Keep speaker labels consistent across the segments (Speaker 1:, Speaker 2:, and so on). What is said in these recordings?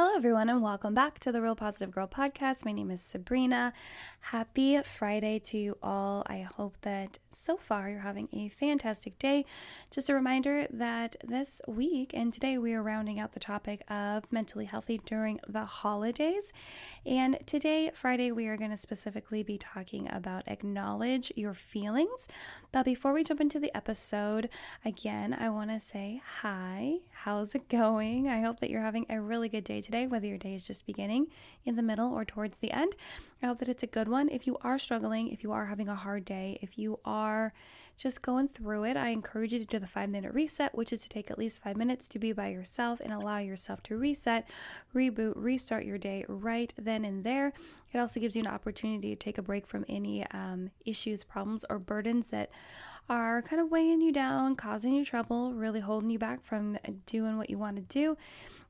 Speaker 1: Hello, everyone, and welcome back to the Real Positive Girl podcast. My name is Sabrina. Happy Friday to you all. I hope that so far you're having a fantastic day. Just a reminder that this week and today we are rounding out the topic of mentally healthy during the holidays. And today, Friday, we are going to specifically be talking about acknowledge your feelings. But before we jump into the episode, again, I want to say hi. How's it going? I hope that you're having a really good day today, whether your day is just beginning, in the middle, or towards the end. I hope that it's a good one. If you are struggling, if you are having a hard day, if you are just going through it, I encourage you to do the five minute reset, which is to take at least five minutes to be by yourself and allow yourself to reset, reboot, restart your day right then and there. It also gives you an opportunity to take a break from any um, issues, problems, or burdens that are kind of weighing you down, causing you trouble, really holding you back from doing what you want to do.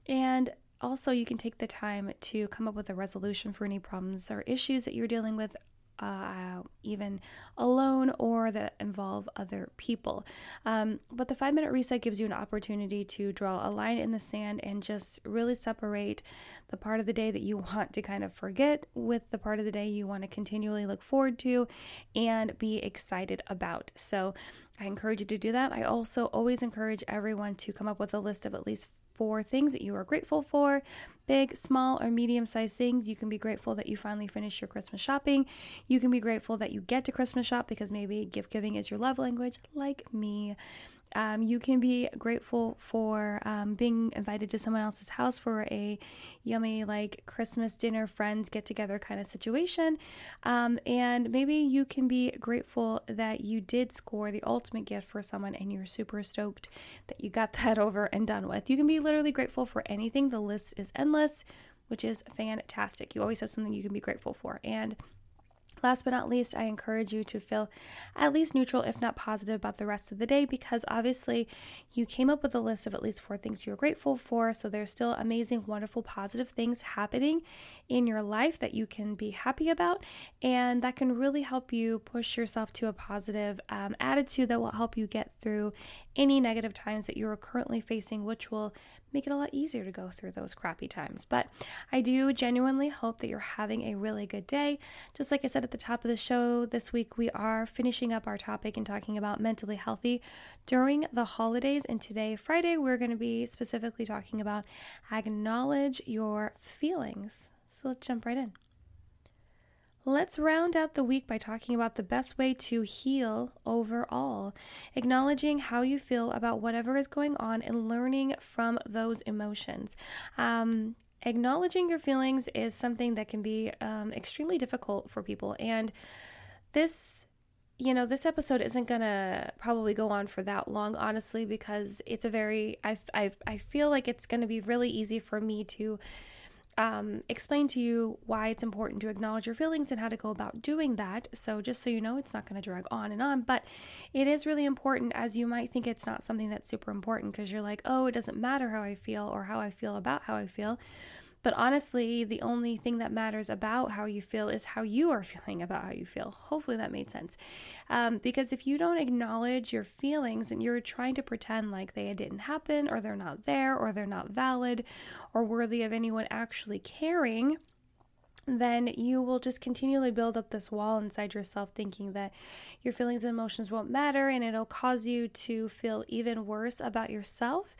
Speaker 1: And also, you can take the time to come up with a resolution for any problems or issues that you're dealing with uh, even alone or that involve other people. Um, but the five minute reset gives you an opportunity to draw a line in the sand and just really separate the part of the day that you want to kind of forget with the part of the day you want to continually look forward to and be excited about. So I encourage you to do that. I also always encourage everyone to come up with a list of at least four things that you are grateful for, big, small, or medium sized things. You can be grateful that you finally finished your Christmas shopping. You can be grateful that you get to Christmas shop because maybe gift giving is your love language, like me. Um, you can be grateful for um, being invited to someone else's house for a yummy, like Christmas dinner, friends get together kind of situation. Um, and maybe you can be grateful that you did score the ultimate gift for someone and you're super stoked that you got that over and done with. You can be literally grateful for anything. The list is endless, which is fantastic. You always have something you can be grateful for. And Last but not least, I encourage you to feel at least neutral, if not positive, about the rest of the day because obviously you came up with a list of at least four things you're grateful for. So there's still amazing, wonderful, positive things happening in your life that you can be happy about. And that can really help you push yourself to a positive um, attitude that will help you get through any negative times that you are currently facing, which will make it a lot easier to go through those crappy times. But I do genuinely hope that you're having a really good day. Just like I said at the top of the show, this week we are finishing up our topic and talking about mentally healthy during the holidays. And today, Friday, we're going to be specifically talking about acknowledge your feelings. So let's jump right in. Let's round out the week by talking about the best way to heal overall, acknowledging how you feel about whatever is going on and learning from those emotions. Um, acknowledging your feelings is something that can be um, extremely difficult for people. And this you know, this episode isn't to probably go on for that long, honestly, because it's a very, I, I, I feel like it's to be really easy for me to um, explain to you why it's important to acknowledge your feelings and how to go about doing that. So, just so you know, it's not going to drag on and on, but it is really important as you might think it's not something that's super important because you're like, oh, it doesn't matter how I feel or how I feel about how I feel. But honestly, the only thing that matters about how you feel is how you are feeling about how you feel. Hopefully that made sense. Um, because if you don't acknowledge your feelings and you're trying to pretend like they didn't happen or they're not there or they're not valid or worthy of anyone actually caring, then you will just continually build up this wall inside yourself, thinking that your feelings and emotions won't matter, and it'll cause you to feel even worse about yourself.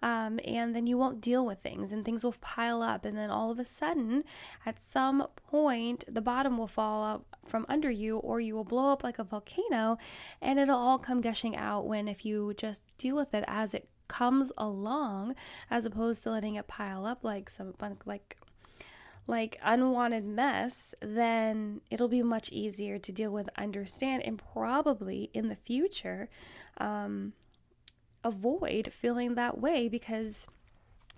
Speaker 1: Um, and then you won't deal with things, and things will pile up. And then all of a sudden, at some point, the bottom will fall out from under you, or you will blow up like a volcano, and it'll all come gushing out. When if you just deal with it as it comes along, as opposed to letting it pile up like some like like unwanted mess, then it'll be much easier to deal with, understand, and probably in the future um, avoid feeling that way because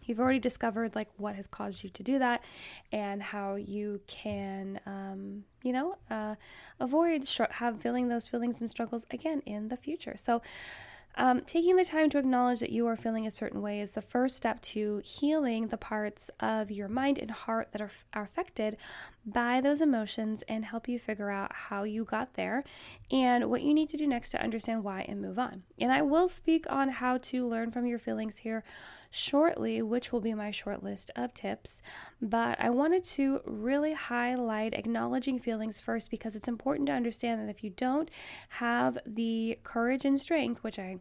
Speaker 1: you've already discovered like what has caused you to do that and how you can um, you know uh, avoid sh- have feeling those feelings and struggles again in the future. So um, taking the time to acknowledge that you are feeling a certain way is the first step to healing the parts of your mind and heart that are, are affected by those emotions and help you figure out how you got there and what you need to do next to understand why and move on. And I will speak on how to learn from your feelings here shortly, which will be my short list of tips. But I wanted to really highlight acknowledging feelings first because it's important to understand that if you don't have the courage and strength, which I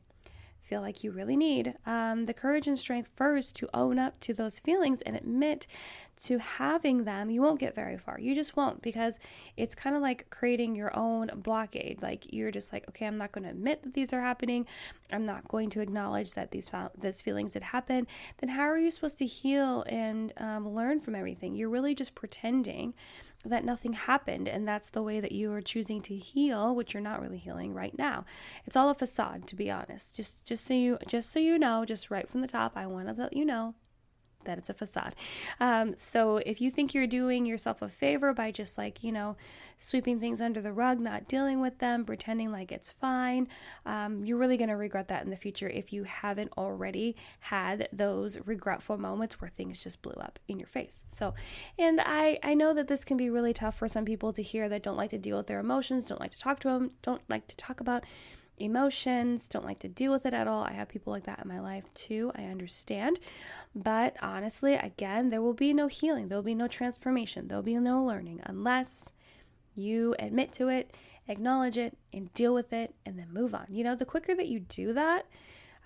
Speaker 1: feel like you really need um, the courage and strength first to own up to those feelings and admit to having them, you won't get very far. You just won't because it's kind of like creating your own blockade. Like you're just like, okay, I'm not going to admit that these are happening. I'm not going to acknowledge that these these feelings had happened. Then how are you supposed to heal and um, learn from everything? You're really just pretending that nothing happened and that's the way that you are choosing to heal which you're not really healing right now. It's all a facade to be honest. Just just so you just so you know just right from the top i want to let you know that it's a facade. Um, so if you think you're doing yourself a favor by just like, you know, sweeping things under the rug, not dealing with them, pretending like it's fine, um, you're really going to regret that in the future if you haven't already had those regretful moments where things just blew up in your face. So, and I, I know that this can be really tough for some people to hear that don't like to deal with their emotions, don't like to talk to them, don't like to talk about emotions, don't like to deal with it at all. I have people like that in my life too. I understand. But honestly, again, there will be no healing, there will be no transformation, there will be no learning unless you admit to it, acknowledge it, and deal with it, and then move on. You know, the quicker that you do that,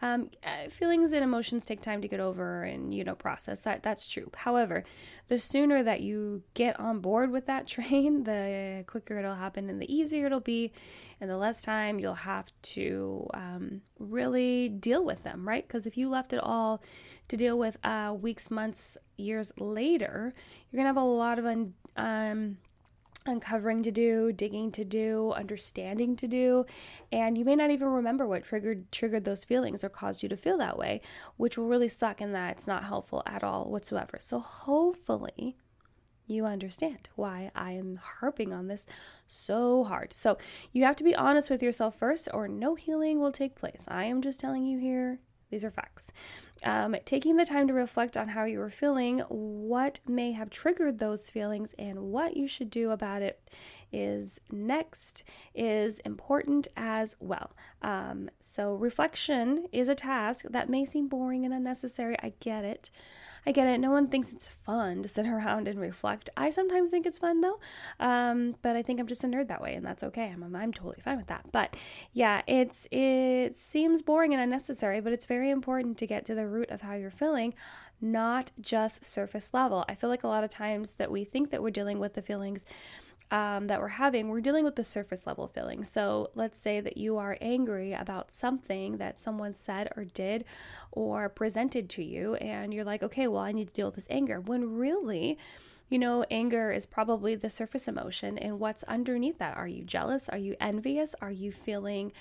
Speaker 1: um, uh, feelings and emotions take time to get over and you know process. That that's true. However the sooner that you get on board with that train the quicker it'll happen and the easier it'll be and the less time you'll have to um, really deal with them right? Because if you left it all to deal with uh, weeks months years later you're gonna have a lot of un- um, uncovering to do, digging to do, understanding to do, and you may not even remember what triggered triggered those feelings or caused you to feel that way, which will really suck in that it's not helpful at all whatsoever. So hopefully you understand why I am harping on this so hard. So you have to be honest with yourself first or no healing will take place. I am just telling you here these are facts. Um, taking the time to reflect on how you were feeling, what may have triggered those feelings, and what you should do about it is next is important as well. Um, so, reflection is a task that may seem boring and unnecessary. I get it. I get it. No one thinks it's fun to sit around and reflect. I sometimes think it's fun though, um, but I think I'm just a nerd that way, and that's okay. I'm, I'm totally fine with that. But yeah, it's it seems boring and unnecessary, but it's very important to get to the root of how you're feeling not just surface level. I feel like a lot of times that we think that we're dealing with the feelings um, that we're having, we're dealing with the surface level feelings. So let's say that you are angry about something that someone said or did or presented to you, and you're like, okay, well, I need to deal with this anger. When really, you know, anger is probably the surface emotion, and what's underneath that? Are you jealous? Are you envious? Are you feeling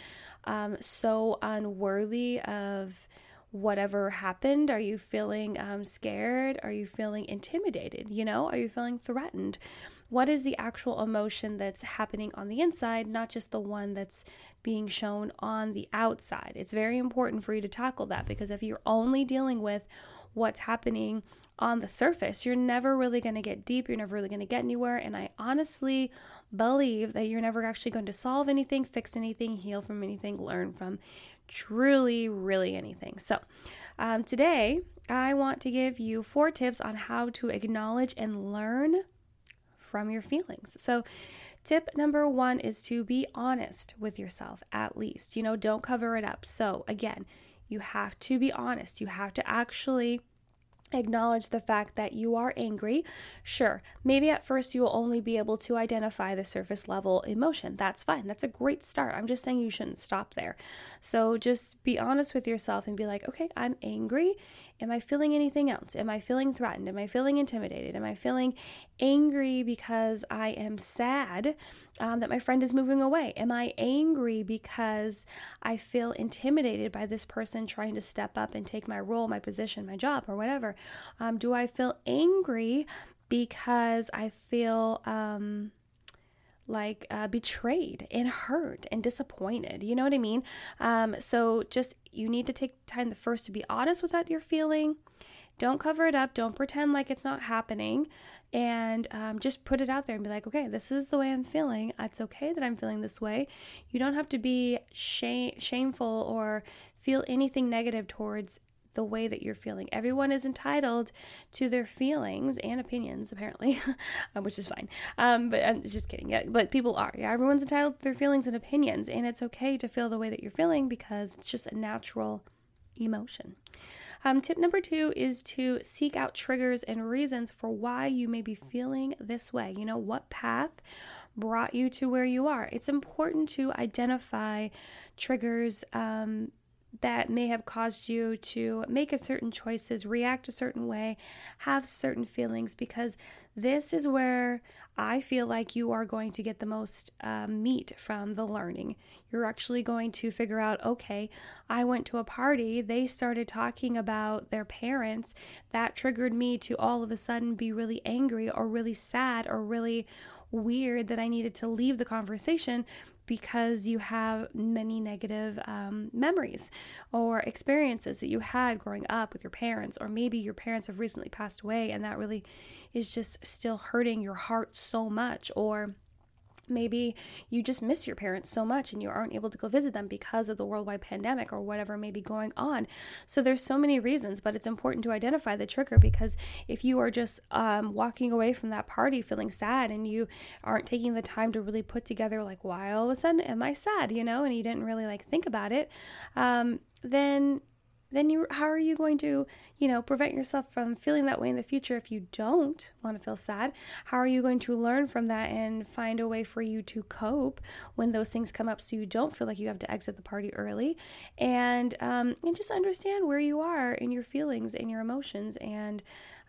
Speaker 1: um, so unworthy of? whatever happened? Are you feeling um, scared? Are you feeling intimidated? You know, are you feeling threatened? What is the actual emotion that's happening on the inside, not just the one that's being shown on the outside. It's very important for you to tackle that because if you're only dealing with what's happening on the surface, you're never really going to get deep, you're never really going to get anywhere. And I honestly believe that you're never actually going to solve anything, fix anything, heal from anything, learn from truly, really anything. So, um, today I want to give you four tips on how to acknowledge and learn from your feelings. So, tip number one is to be honest with yourself, at least. You know, don't cover it up. So, again, you have to be honest. You have to actually acknowledge the fact that you are angry. Sure, maybe at first you will only be able to identify the surface level emotion. That's fine. That's a great start. I'm just saying you shouldn't stop there. So just be honest with yourself and be like, okay, I'm angry. Am I feeling anything else? Am I feeling threatened? Am I feeling intimidated? Am I feeling angry because I am sad um, that my friend is moving away? Am I angry because I feel intimidated by this person trying to step up and take my role, my position, my job, or whatever? Um, do I feel angry because I feel um, like uh, betrayed and hurt and disappointed. You know what I mean? Um, so just you need to take time the first to be honest with what you're feeling. Don't cover it up. Don't pretend like it's not happening. And um, just put it out there and be like, okay, this is the way I'm feeling. It's okay that I'm feeling this way. You don't have to be shame- shameful or feel anything negative towards the way that you're feeling. Everyone is entitled to their feelings and opinions, apparently, um, which is fine. Um, but I'm just kidding. Yeah, but people are. Yeah, everyone's entitled to their feelings and opinions, and it's okay to feel the way that you're feeling because it's just a natural emotion. Um, tip number two is to seek out triggers and reasons for why you may be feeling this way. You know, what path brought you to where you are? It's important to identify triggers. Um, that may have caused you to make a certain choices, react a certain way, have certain feelings, because this is where I feel like you are going to get the most um, meat from the learning. You're actually going to figure out okay, I went to a party, they started talking about their parents. That triggered me to all of a sudden be really angry or really sad or really weird that I needed to leave the conversation because you have many negative um, memories or experiences that you had growing up with your parents, or maybe your parents have recently passed away and that really is just still hurting your heart so much, or Maybe you just miss your parents so much and you aren't able to go visit them because of the worldwide pandemic or whatever may be going on. So there's so many reasons, but it's important to identify the trigger because if you are just um, walking away from that party feeling sad and you aren't taking the time to really put together like why all of a sudden am I sad, you know, and you didn't really like think about it, um, then then you how are you going to you know prevent yourself from feeling that way in the future if you don't want to feel sad? How are you going to learn from that and find a way for you to cope when those things come up so you don't feel like you have to exit the party early? And um, and just understand where you are in your feelings and your emotions and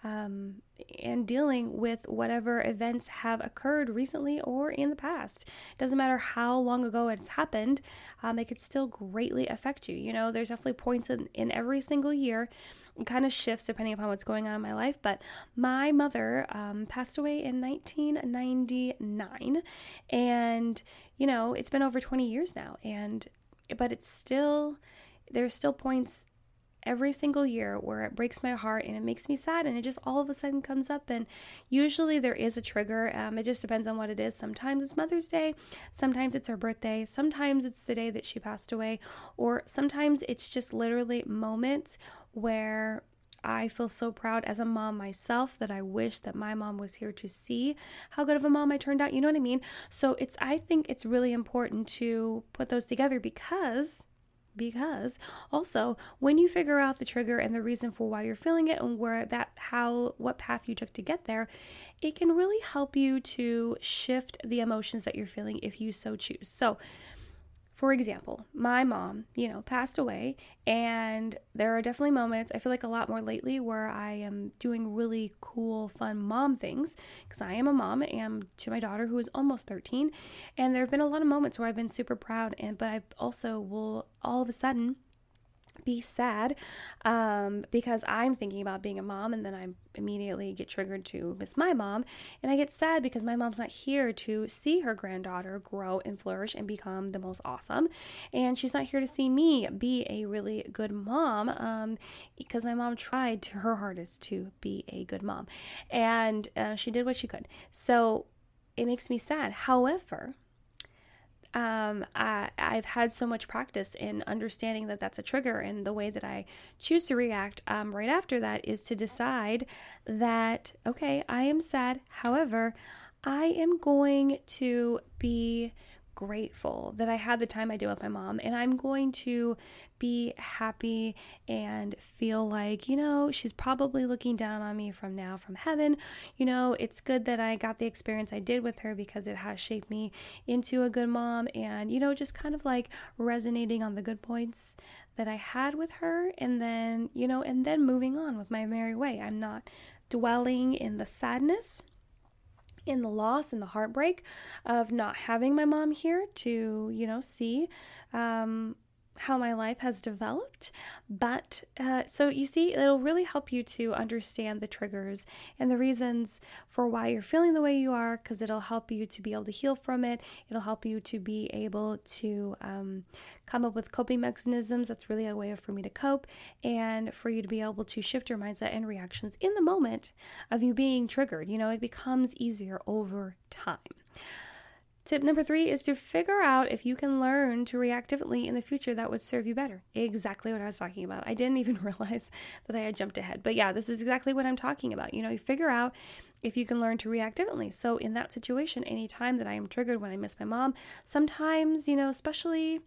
Speaker 1: um, and dealing with whatever events have occurred recently or in the past. Doesn't matter how long ago it's happened, um, it could still greatly affect you. You know, there's definitely points in, in every single year. Kind of shifts depending upon what's going on in my life. But my mother um, passed away in 1999, and you know it's been over 20 years now, and but it's still there's still points every single year where it breaks my heart and it makes me sad and it just all of a sudden comes up. And usually there is a trigger. Um, it just depends on what it is. Sometimes it's mother's day. Sometimes it's her birthday. Sometimes it's the day that she passed away. Or sometimes it's just literally moments where I feel so proud as a mom myself that I wish that my mom was here to see how good of a mom I turned out. You know what I mean? So it's I think it's really important to put those together because because also when you figure out the trigger and the reason for why you're feeling it and where that how what path you took to get there it can really help you to shift the emotions that you're feeling if you so choose. So for example, my mom, you know, passed away, and there are definitely moments, I feel like a lot more lately, where I am doing really cool, fun mom things because I am a mom and to my daughter who is almost 13. And there have been a lot of moments where I've been super proud, and but I also will all of a sudden be sad um, because I'm thinking about being a mom and then I immediately get triggered to miss my mom. And I get sad because my mom's not here to see her granddaughter grow and flourish and become the most awesome. And she's not here to see me be a really good mom um, because my mom tried her hardest to be a good mom. And uh, she did what she could. So it makes me sad. However, um, I, I've had so much practice in understanding that that's a trigger, and the way that I choose to react um, right after that is to decide that, okay, I am sad. However, I am going to be grateful that I had the time I did with my mom, and I'm going to be happy and feel like, you know, she's probably looking down on me from now from heaven. You know, it's good that I got the experience I did with her because it has shaped me into a good mom, and, you know, just kind of like resonating on the good points that I had with her, and then, you know, and then moving on with my merry way. I'm not dwelling in the sadness in the loss and the heartbreak of not having my mom here to, you know, see um, how my life has developed. But uh, so you see, it'll really help you to understand the triggers and the reasons for why you're feeling the way you are, because it'll help you to be able to heal from it. It'll help you to be able to um, come up with coping mechanisms. That's really a way for me to cope and for you to be able to shift your mindset and reactions in the moment of you being triggered. You know, it becomes easier over time. Tip number three is to figure out if you can learn to react differently in the future that would serve you better. Exactly what I was talking about. I didn't even realize that I had jumped ahead. But yeah, this is exactly what I'm talking about. You know, you figure out if you can learn to react differently. So in that situation, anytime that I am triggered when I miss my mom, sometimes, you know, especially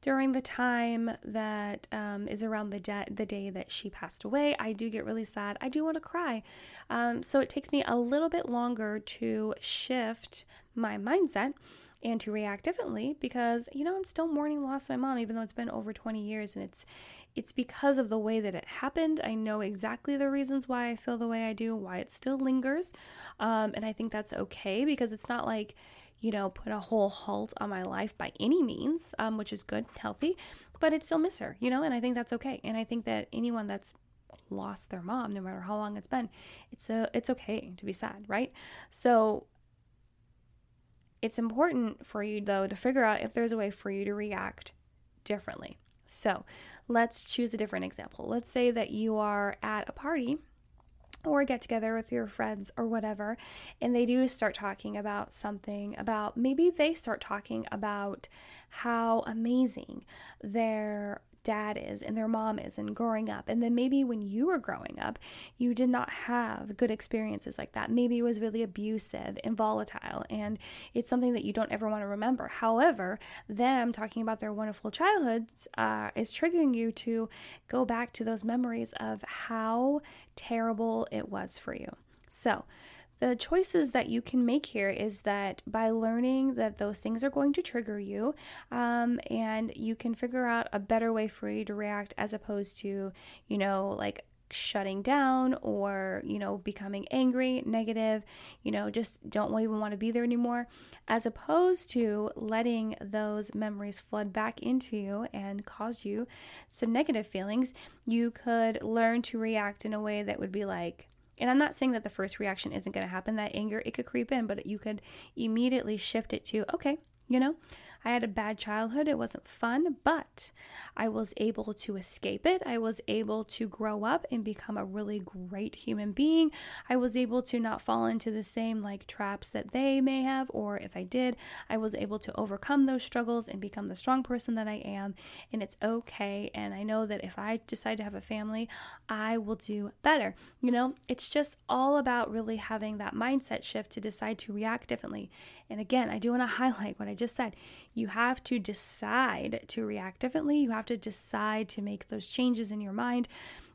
Speaker 1: during the time that um, is around the, de- the day that she passed away, I do get really sad. I do want to cry. Um, so it takes me a little bit longer to shift my mindset and to react differently because you know I'm still mourning loss of my mom even though it's been over 20 years and it's it's because of the way that it happened. I know exactly the reasons why I feel the way I do, why it still lingers, um, and I think that's okay because it's not like you know put a whole halt on my life by any means, um, which is good, healthy, but it still miss her, you know, and I think that's okay. And I think that anyone that's lost their mom no matter how long it's been it's a it's okay to be sad right so it's important for you, though, to figure out if there's a way for you to react differently. So let's choose a different example. Let's say that you are at a party or get together with your friends or whatever, and they do start talking about something about maybe they start talking about how amazing their dad is and their mom is and growing up. And then maybe when you were growing up, you did not have good experiences like that. Maybe it was really abusive and volatile, and it's something that you don't ever want to remember. However, them talking about their wonderful childhoods uh, is triggering you to go back to those memories of how terrible it was for you. So, the choices that you can make here is that by learning that those things are going to trigger you, um, and you can figure out a better way for you to react as opposed to, you know, like shutting down or you know becoming angry negative you know just don't even want to be there anymore as opposed to letting those memories flood back into you and cause you some negative feelings. You could learn to react in a way that would be like and I'm not saying that the first reaction isn't going to happen, that anger, it could creep in, but you could immediately shift it to, okay, you know, I had a bad childhood. It wasn't fun, but I was able to escape it. I was able to grow up and become a really great human being. I was able to not fall into the same like traps that they may have, or if I did, I was able to overcome those struggles and become the strong person that I am. And it's okay. And I know that if I decide to have a family, I will do better. You know, it's just all about really having that mindset shift to decide to react differently. And again, I do want to highlight what I just said. You have to decide to react differently. You have to decide to make those changes in your mind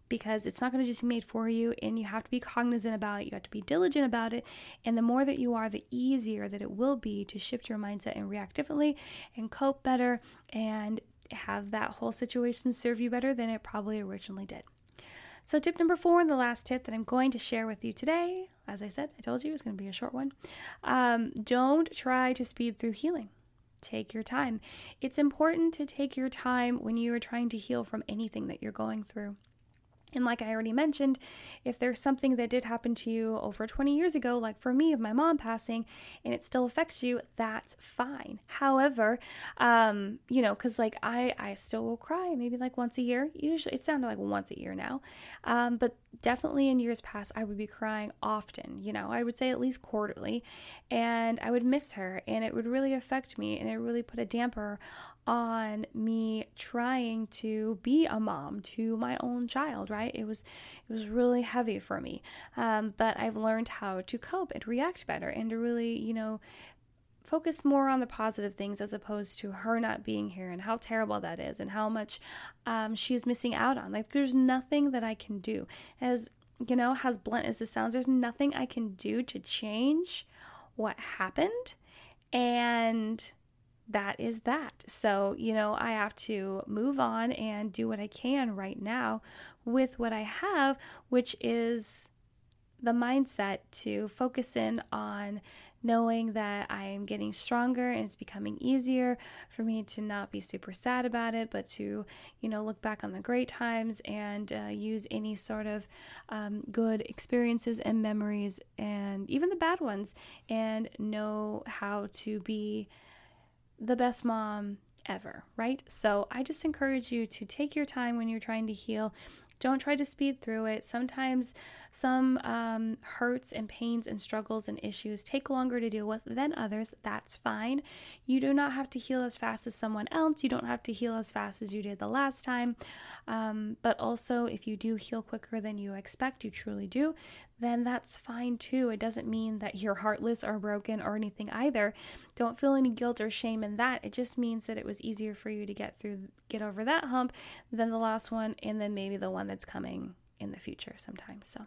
Speaker 1: because it's not going to just be made for you and you have to be cognizant about it. You have to be diligent about it. And the more that you are, the easier that it will be to shift your mindset and react differently and cope better and have that whole situation serve you better than it probably originally did. So, tip number four, and the last tip that I'm going to share with you today, as I said, I told you it was going to be a short one. Um, don't try to speed through healing take your time. It's important to take your time when you are trying to heal from anything that you're going through. And like I already mentioned, if there's something that did happen to you over 20 years ago, like for me of my mom passing, and it still affects you, that's fine. However, um, you know, because like I, I still will cry maybe like once a year. Usually, it sounded like once a year now, um, but definitely in years past, I would be crying often. You know, I would say at least quarterly, and I would miss her, and it would really affect me, and it really put a damper on me trying to be a mom to my own child right? It was it was really heavy for me. Um, but i've learned how to cope and react better and to really you know focus more on the positive things as opposed to her not being here and how terrible that is and how much um, she's missing out on. Like there's nothing that i can do. As you know as blunt as this sounds there's nothing i can do to change what happened. And that is that. So, you know, I have to move on and do what I can right now with what I have, which is the mindset to focus in on knowing that I am getting stronger and it's becoming easier for me to not be super sad about it, but to, you know, look back on the great times and uh, use any sort of um, good experiences and memories and even the bad ones and know how to be the best mom ever, right? So I just encourage you to take your time when you're trying to heal. Don't try to speed through it. Sometimes some um, hurts and pains and struggles and issues take longer to deal with than others. That's fine. You do not have to heal as fast as someone else. You don't have to heal as fast as you did the last time. Um, but also, if you do heal quicker than you expect, you truly do, then that's fine too. It doesn't mean that you're heartless or broken or anything either. Don't feel any guilt or shame in that. It just means that it was easier for you to get through, get over that hump than the last one, and then maybe the one that's coming in the future sometime. So.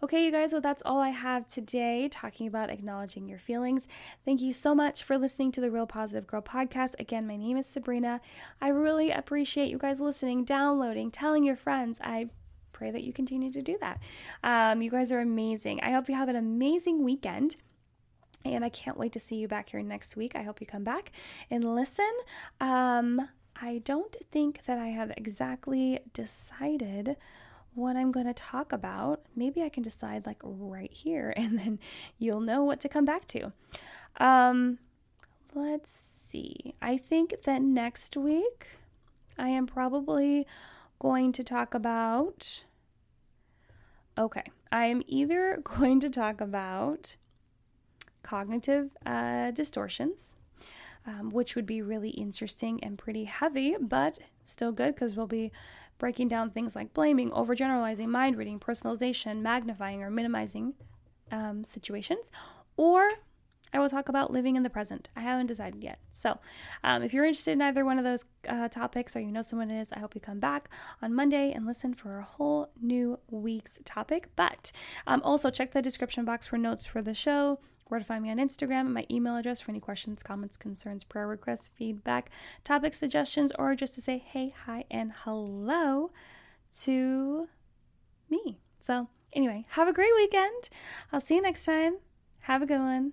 Speaker 1: Okay, you guys, well, that's all I have today talking about acknowledging your feelings. Thank you so much for listening to the Real Positive Girl podcast. Again, my name is Sabrina. I really appreciate you guys listening, downloading, telling your friends. I pray that you continue to do that. Um, you guys are amazing. I hope you have an amazing weekend. And I can't wait to see you back here next week. I hope you come back and listen. Um, I don't think that I have exactly decided what I'm going to talk about. Maybe I can decide like right here and then you'll know what to come back to. Um, let's see. I think that next week I am probably going to talk about Okay, I am either going to talk about cognitive uh, distortions, um, which would be really interesting and pretty heavy, but still good because we'll be breaking down things like blaming, overgeneralizing, mind reading, personalization, magnifying, or minimizing um, situations. Or I will talk about living in the present. I haven't decided yet. So, um, if you're interested in either one of those uh, topics or you know someone is, I hope you come back on Monday and listen for a whole new week's topic. But um, also check the description box for notes for the show, where to find me on Instagram, my email address for any questions, comments, concerns, prayer requests, feedback, topic suggestions, or just to say hey, hi, and hello to me. So, anyway, have a great weekend. I'll see you next time. Have a good one